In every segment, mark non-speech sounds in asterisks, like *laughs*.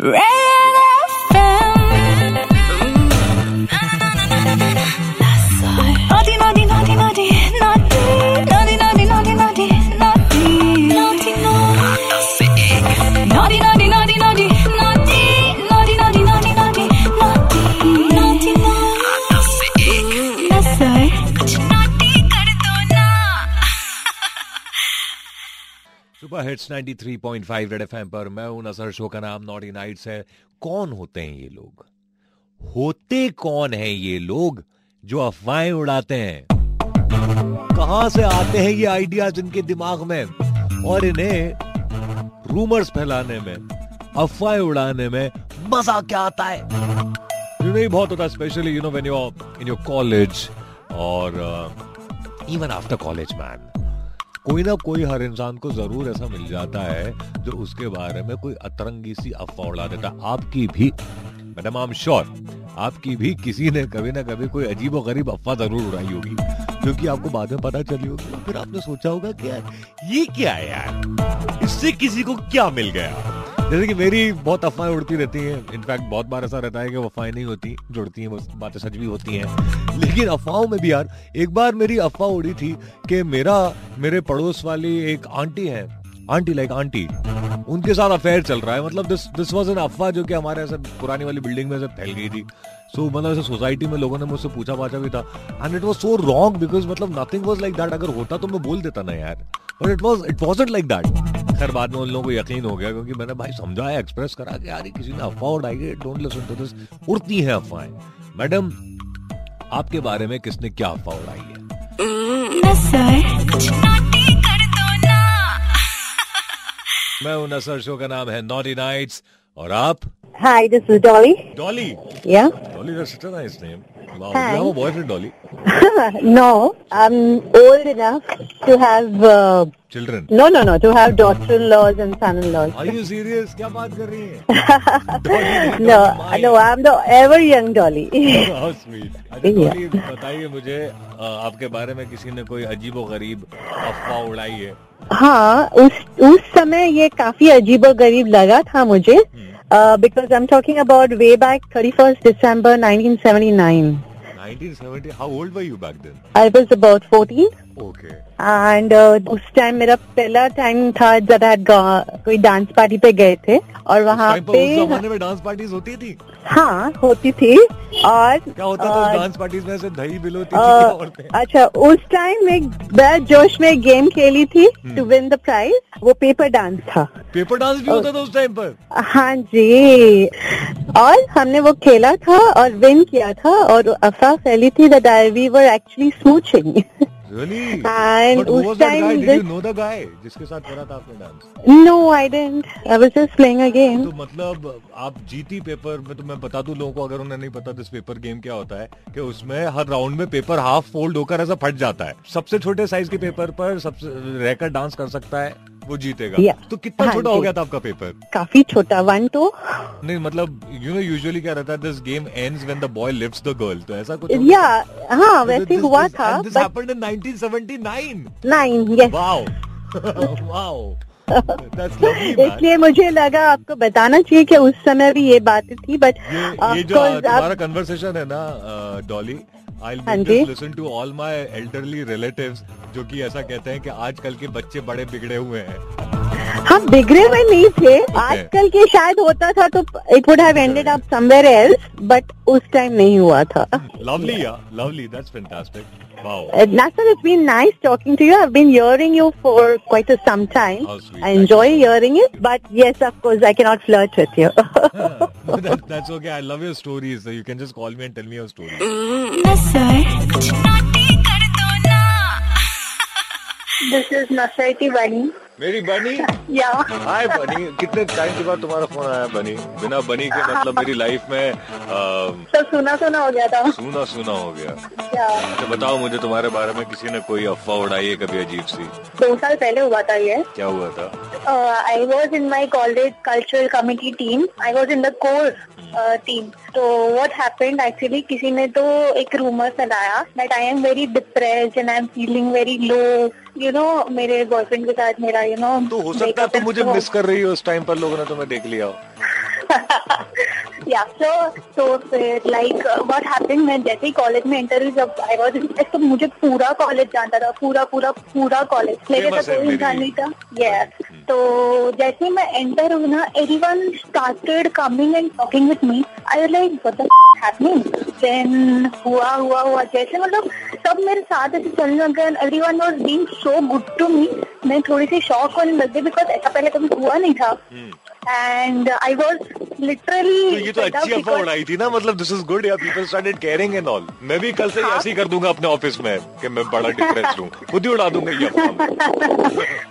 Ray! Super hits 93.5 Red FM पर। मैं हूँ नसर, शो का नाम नॉटी नाइट्स है। कौन होते हैं ये लोग? होते कौन हैं ये लोग जो अफवाहें उड़ाते हैं? कहाँ से आते हैं ये आइडियाज़ इनके दिमाग में और इन्हें रूमर्स फैलाने में, अफवाहें उड़ाने में मज़ा क्या आता है? यू नो बहुत होता specially you know when you in your college और इवन आफ्टर कॉलेज मैन कोई ना कोई हर इंसान को ज़रूर ऐसा मिल जाता है जो उसके बारे में कोई अतरंगी सी अफवाह उड़ा देता। आपकी भी, मैडम आई एम श्योर आपकी भी किसी ने कभी ना कभी कोई अजीब और गरीब अफवाह ज़रूर उड़ाई होगी, क्योंकि आपको बाद में पता चली होगी। फिर आपने सोचा होगा कि यार ये क्या है यार? इससे किसी को क्या मिल गया? जैसे कि मेरी बहुत अफवाहें उड़ती रहती हैं। इनफैक्ट बहुत बार ऐसा रहता है कि अफवाहें नहीं होती जुड़ती हैं वो बातें सच भी होती हैं। लेकिन अफवाहों में भी यार एक बार मेरी अफवाह उड़ी थी कि मेरा मेरे पड़ोस वाली एक आंटी है। आंटी लाइक आंटी उनके साथ अफेयर चल रहा है। मतलब दिस दिस वाज एन अफवाह जो कि हमारे ऐसे पुरानी वाली बिल्डिंग में से फैल गई थी। सो so, मतलब ऐसे सोसाइटी में लोगों ने मुझसे पूछा पाछा भी था। And it was so wrong because मतलब नथिंग वाज लाइक दैट अगर होता तो मैं बोल देता ना यार। But it was it wasn't like that खैर बाद में उन लोगों को यकीन हो गया क्योंकि मैंने भाई समझाया एक्सप्रेस करा कि यार किसी ने अफवाह उड़ाई है डोंट लिसन टू दिस उड़ती है अफवाहें। मैडम आपके बारे में किसने क्या अफवाह उड़ाई है? मैं हूँ नसर शो का नाम है नॉटी नाइट्स और आप? Hi, this is Dolly. Dolly Yeah. Dolly that's nice name wow. You a boyfriend Dolly *laughs* no, I'm old enough to have. Uh, children no, no, no, to have daughter-in-laws and son-in-laws. Are you serious क्या बात कर रही हैं *laughs* Dolly, No, Dolly, no, I'm the ever young Dolly. *laughs* How sweet. अच्छा. डॉली बताइए मुझे आपके बारे में किसी ने कोई अजीब गरीब अफवाह उड़ाई है हाँ उस उस समय ये काफ़ी अजीब गरीब लगा था मुझे because I am talking about way back thirty first December 1979 1970 how old were you back then I was about 14 okay and उस टाइम मेरा पहला टाइम था जब I कोई डांस पार्टी पे गए थे और वहाँ पे जमाने में डांस पार्टीज़ होती थी? हाँ होती थी। और क्या होता था डांस पार्टीज़ में से दही बिलोती थी अच्छा उस टाइम में मैं जोश में गेम खेली थी। टू विन द प्राइज वो पेपर डांस था। पेपर डांस भी होता था उस टाइम पर? हाँ जी। और हमने वो खेला था और विन किया था और अफवाह फैली थी that I we were actually smooching really And but who उस was that time guy did this- you know the guy जिसके साथ करा था आपने dance no I didn't I was just playing a game तो मतलब आप जीती पेपर में तो मैं बता दूँ लोगों को अगर उन्हें नहीं पता दिस पेपर गेम क्या होता है कि उसमें हर राउंड में पेपर हाफ़ फोल्ड होकर ऐसा फट जाता है। सबसे छोटे साइज़ के पेपर पर सबसे रहकर डांस कर सकता है। वो जीतेगा। Yeah. तो कितना हाँ छोटा हो गया था आपका पेपर काफ़ी छोटा वन टू नहीं मतलब यू नो यूजुअली क्या रहता है this game ends when the boy lifts the girl तो ऐसा कुछ या हाँ वैसे हुआ था this happened in 1979 nine yes wow wow इसलिए मुझे लगा आपको बताना चाहिए कि उस समय भी ये बात थी बट ये ये जो तुम्हारा कन्वर्सेशन है ना Dolly I listen to all my elderly relative जो कि ऐसा कहते हैं कि आजकल के बच्चे बड़े बिगड़े हुए हैं। हम बिगड़े हुए नहीं थे आजकल के शायद होता था तो it would have ended up somewhere else but उस टाइम नहीं हुआ था lovely lovely that's fantastic wow Uh, Nasser, it's been nice talking to you. I've been hearing you for quite a some time. Sweet. I enjoy Thank hearing you. it, but yes, of course, I cannot flirt with you. that, that's okay. I love your stories. So you can just call me and tell me your है ना This is Nasrati Bani. मेरी बनी हाय बनी कितने time के बाद तुम्हारा phone आया बनी? बिना बनी के मतलब मेरी लाइफ में सब सुना सुना हो गया था। सुना सुना हो गया। क्या तो बताओ मुझे तुम्हारे बारे में किसी ने कोई अफवाह उड़ाई है कभी अजीब सी? दो साल पहले हुआ था ये। क्या हुआ था? I was in my college cultural committee team I was in the core team तो व्हाट हैपेंड एक्चुअली किसी ने तो एक रूमर फैलाया that I am very depressed and I am feeling very low you know मेरे boyfriend के साथ मेरा यू नो तो हो सकता है तुम मुझे मिस कर रही हो उस टाइम पर लोगों ने तुम्हें देख लिया हो। या सो तो फिर लाइक व्हाट हैपेंड मैं जैसे ही कॉलेज में हुई जब आई वाज तो मुझे पूरा कॉलेज जानता था पूरा पूरा पूरा कॉलेज मेरे तो कोई इंसान नहीं था। यस तो जैसे ही मैं एंटर हुई ना everyone started coming and talking with me I like happening then हुआ हुआ हुआ। जैसे मतलब सब मेरे साथ ऐसे चलने लग गए everyone was being so good to me मैं थोड़ी सी शॉक होने लग गई बिकॉज़ ऐसा पहले कभी हुआ नहीं था। एंड आई वाज लिटरली तो ये तो अच्छी अफवाह उड़ाई थी ना मतलब दिस इज़ गुड या people started caring and all मैं भी कल से ही। ऐसे ही कर दूँगा अपने ऑफ़िस में कि मैं बड़ा डिप्रेस हूँ। खुद ही उड़ा दूँगा ये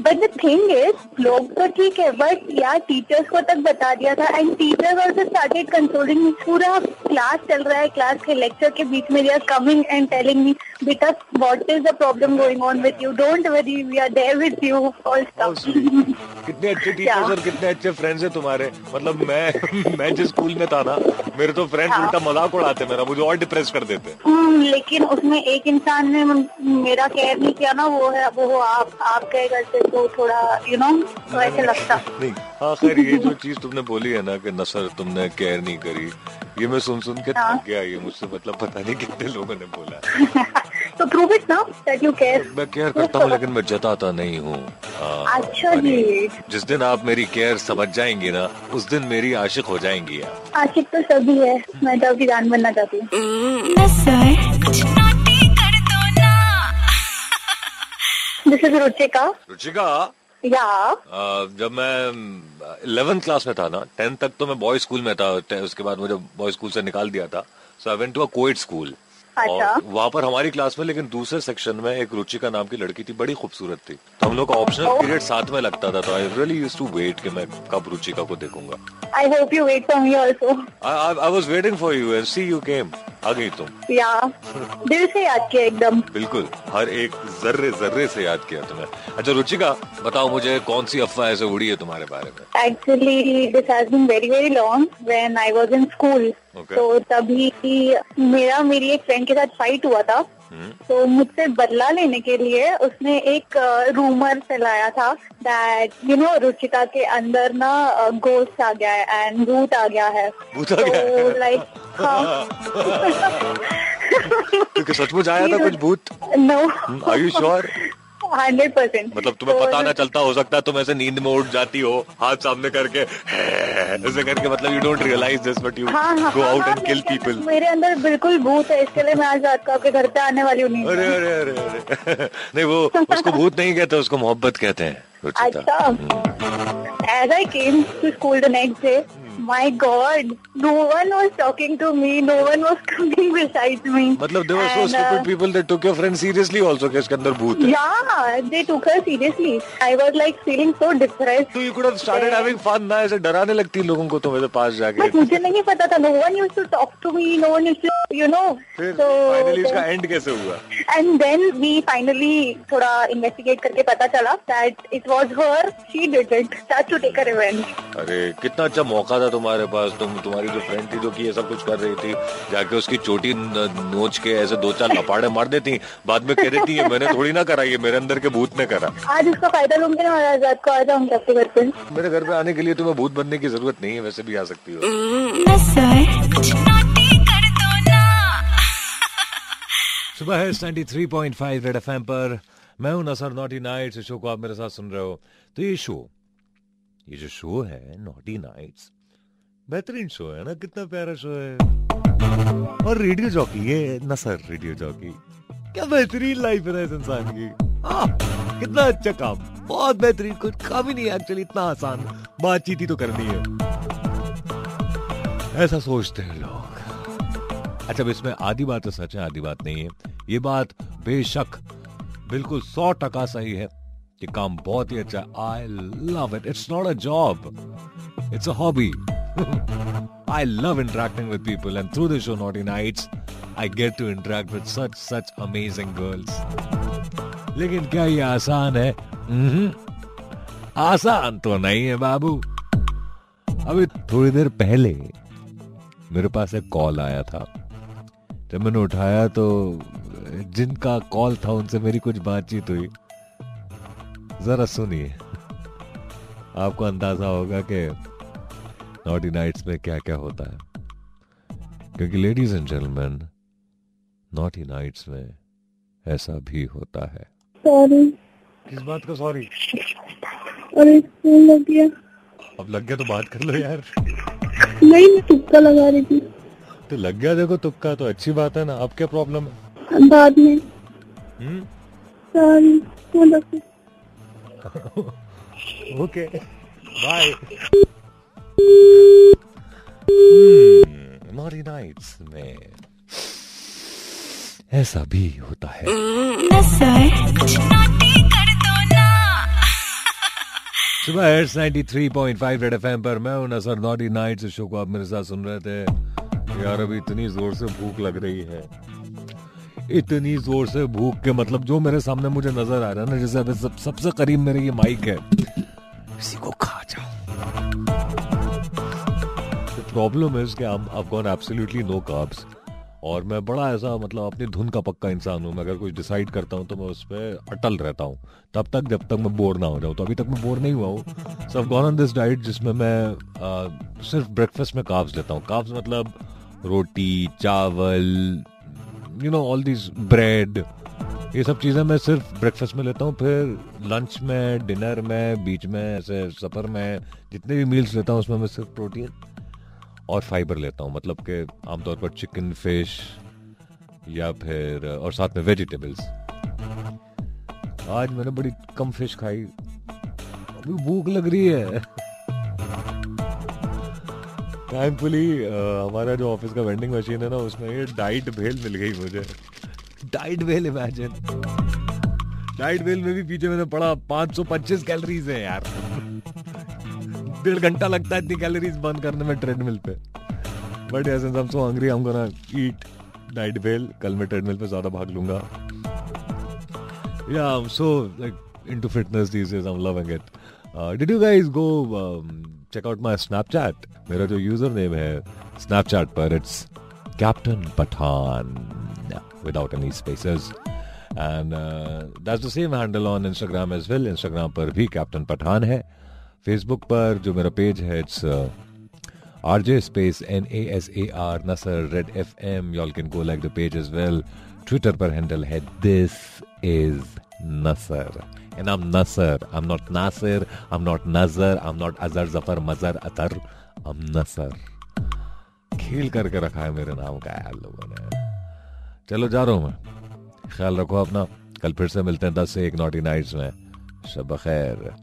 बट द थिंग इज़ लोग तो ठीक है बट यार टीचर्स को तक बता दिया था and teachers also started controlling पूरा क्लास चल रहा है क्लास के लेक्चर के बीच में they are coming and telling me बेटा what is the problem going on with you don't worry we are there with you all stuff कितने अच्छे टीचर्स और कितने अच्छे फ्रेंड्स हैं तुम्हारे। मतलब मैं *laughs* मैं जिस स्कूल में था ना मेरे तो फ्रेंड्स हाँ। उल्टा मज़ाक उड़ाते मेरा मुझे और डिप्रेस कर देते। हम्म, लेकिन उसमें एक इंसान ने मेरा केयर नहीं किया ना वो है वो हो आप आप केयर करते तो थोड़ा यू नो तो ऐसे लगता। नहीं हाँ खैर ये जो चीज़ तुमने बोली है ना कि नसर तुमने केयर नहीं करी ये मैं सुन सुन के हाँ। थक गया ये मुझसे मतलब पता नहीं कितने लोगों ने बोला। *laughs* तो प्रूव इट ना दैट यू केयर मैं केयर करता हूँ लेकिन मैं जताता नहीं हाँ, अच्छा जी। जिस दिन आप मेरी केयर समझ जाएँगी ना उस दिन मेरी आशिक हो जाएँगी आप। आशिक तो सभी है मैं तो अभी जान बनना चाहती हूँ। नज़र कुछ नोटी कर दो ना। दिस इज़ रुचिका रुचिका या। जब मैं इलेवेंथ क्लास में था ना टेंथ तक तो मैं बॉय स्कूल में था उसके बाद मुझे बॉय स्कूल से निकाल दिया था। So I went to a coed school. और वहाँ पर हमारी क्लास में लेकिन दूसरे सेक्शन में एक रुचिका नाम की लड़की थी बड़ी खूबसूरत थी। तो हम लोग का ऑप्शनल. पीरियड साथ में लगता था तो I really use to wait कि मैं कब रुचिका को देखूँगा। I hope you wait for me also I was waiting for you and see you came आ गई तुम। या दिल से याद किया एकदम। बिल्कुल। हर एक जर्रे जर्रे से याद किया तुम्हें। अच्छा रुचिका बताओ मुझे कौन सी अफवाह ऐसे उड़ी है तुम्हारे बारे में? Actually this has been very very long when I was in school Okay. तो तभी मेरा मेरी एक फ्रेंड के साथ फाइट हुआ था। हम्म। तो मुझसे बदला लेने के लिए उसने एक रूमर फैलाया था दैट यू नो रुचिका के अंदर ना गोस्ट आ गया है एंड भूत आ गया है। भूत आ गया है? तो लाइक हाँ। क्योंकि सचमुच आया था कुछ भूत? No are you sure hundred percent मतलब तुम्हें पता ना चलता हो सकता है तुम ऐसे नींद में उठ जाती हो हाथ सामने करके। ऐसे करके मतलब you don't realise this but you हाँ हाँ गो हाँ, आउट हाँ, एंड किल पीपल मेरे अंदर बिल्कुल भूत है इसके लिए मैं आज रात को आपके घर पे आने वाली हूँ अरे अरे अरे अरे। *laughs* नहीं वो उसको भूत नहीं कहते उसको मोहब्बत कहते हैं अच्छा। As I came to school the next day my God no one was talking to me no one was coming beside me मतलब they were so uh, stupid people that took your friend seriously also कि इसके अंदर भूत है। Yeah, they took her seriously. I was like feeling so depressed. तो you could have started having fun ना ऐसे डराने लगती लोगों को तुम ऐसे पास जाके। बट मुझे नहीं पता था no one used to talk to me no one used to you know फिर तो फाइनली इसका एंड कैसे हुआ? एंड देन वी फाइनली थोड़ा इन्वेस्टिगेट करके पता चला that it was her she did it that to take revenge अरे कितना अच्छा मौका था तुम्हारे पास। तुम तुम्हारी जो फ्रेंड थी जो कि ये सब कुछ कर रही थी जाके उसकी चोटी नोच के ऐसे दो चार लपाड़े मार देती बाद में कह देती है मैंने थोड़ी ना करा ये मेरे अंदर के भूत ने करा। आज उसका फ़ायदा लूँगी ना आज को आ जाऊँगी आपके घर पे। मेरे घर पे आने के लिए तुम्हें भूत बनने की ज़रूरत नहीं है वैसे भी आ सकती हो। सुबह है 93.5 रेड एफएम पर। मैं हूँ नसर नॉटी नाइट्स इस शो को आप मेरे साथ सुन रहे हो। तो ये शो ये जो शो है नॉटी नाइट्स बेहतरीन शो है ना? कितना प्यारा शो है। और रेडियो जॉकी ये नसर रेडियो जॉकी। क्या बेहतरीन लाइफ है इस इंसान की। हाँ, कितना अच्छा काम। बहुत बेहतरीन कुछ काम ही नहीं है एक्चुअली इतना आसान। बातचीत ही तो करनी है। ऐसा सोचते हैं लोग। अच्छा इसमें आधी बात तो सच है आधी बात नहीं है। ये बात बेशक बिल्कुल सौ टका सही है। कि काम बहुत ही अच्छा I love it it's not a job it's a hobby I love interacting with people and through the show naughty nights I get to interact with such such amazing girls लेकिन क्या ये आसान है? हम्म, आसान तो नहीं है बाबू। अभी थोड़ी देर पहले मेरे पास एक कॉल आया था। जब मैंने उठाया तो जिनका कॉल था उनसे मेरी कुछ बातचीत हुई। जरा सुनिए। आपको अंदाज़ा होगा कि नॉटी नाइट्स में क्या क्या होता है। क्योंकि ladies and gentleman naughty nights में ऐसा भी होता है। सॉरी किस बात का सॉरी अरे फ़ोन लग गया। अब लग गया तो बात कर लो यार। नहीं मैं तुक्का लगा रही थी। तो लग गया देखो तुक्का तो अच्छी बात है ना। अब क्या प्रॉब्लम है? बाद में। हम्म? सॉरी फ़ोन रखो ओके बाय नॉटी नाइट्स में ऐसा भी होता है। नसर कुछ नोटी कर दो ना सुबह एट्स 93.5 रेड एफएम पर मैं हूँ नसर नॉटी नाइट्स शो को आप मेरे साथ सुन रहे थे। यार अभी इतनी ज़ोर से भूख लग रही है। इतनी ज़ोर से भूख के मतलब जो मेरे सामने मुझे नज़र आ रहा है ना जैसे अभी सब, सबसे करीब मेरे ये माइक है। इसी को खा जाओ। प्रॉब्लम इज़ कि I gone absolutely no carbs और मैं बड़ा ऐसा मतलब अपनी धुन का पक्का इंसान हूँ। मैं अगर कुछ डिसाइड करता हूँ तो मैं उस पर अटल रहता हूँ। तब तक जब तक मैं बोर ना हो जाऊँ। तो अभी तक मैं बोर नहीं हुआ हूँ। So gone on this diet जिसमें मैं आ, सिर्फ़ ब्रेकफास्ट में काब्स लेता हूँ। काब्स मतलब रोटी चावल you know all this bread ये सब चीज़ें मैं सिर्फ़ ब्रेकफास्ट में लेता हूँ फिर लंच में डिनर में बीच में ऐसे सफ़र में जितने भी मील्स लेता हूँ उसमें मैं सिर्फ़ प्रोटीन और फाइबर लेता हूँ। मतलब कि आमतौर पर चिकन फ़िश या फिर और साथ में वेजिटेबल्स आज मैंने बड़ी कम फ़िश खाई। अभी भूख लग रही है। थैंकफुली हमारा जो ऑफ़िस का वेंडिंग मशीन है ना उसमें ये डाइट भेल मिल गई मुझे। डाइट भेल इमेजिन डाइट भेल में भी पीछे मैंने पढ़ा 525 कैलोरीज है यार। डेढ़ घंटा लगता है इतनी कैलोरीज बर्न करने में ट्रेडमिल पे। But yes I am so hungry I am gonna eat night bhel कल मैं ट्रेडमिल पे ज़्यादा भाग लूँगा। Yeah so like into fitness these days. I'm loving it. Uh, did you guys go um, check out my Snapchat? मेरा जो user name Snapchat पर it's Captain Pathan without any spaces. And uh, that's the same handle on Instagram as well. Instagram पर bhi Captain Pathan hai. Facebook पर jo mera page hai, it's uh, RJ space N-A-S-A-R Nasser Red FM. Y'all can go like the page as well. Twitter Twitter handle hai, this is Nasar I am not Nasir I am not Nazar I am not अजर ज़फ़र मजर अतर आई नसर खेल करके रखा है मेरे नाम का यार लोगों ने। चलो जा रहा हूँ मैं। ख्याल रखो अपना। कल फिर से मिलते हैं दस से एक नॉटी नाइट्स में। शब खैर।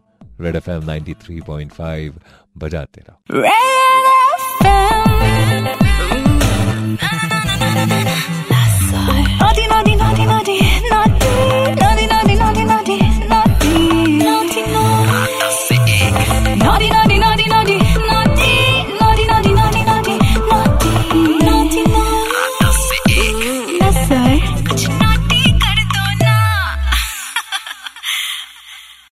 Red F M ninety three point five बजाते रहो।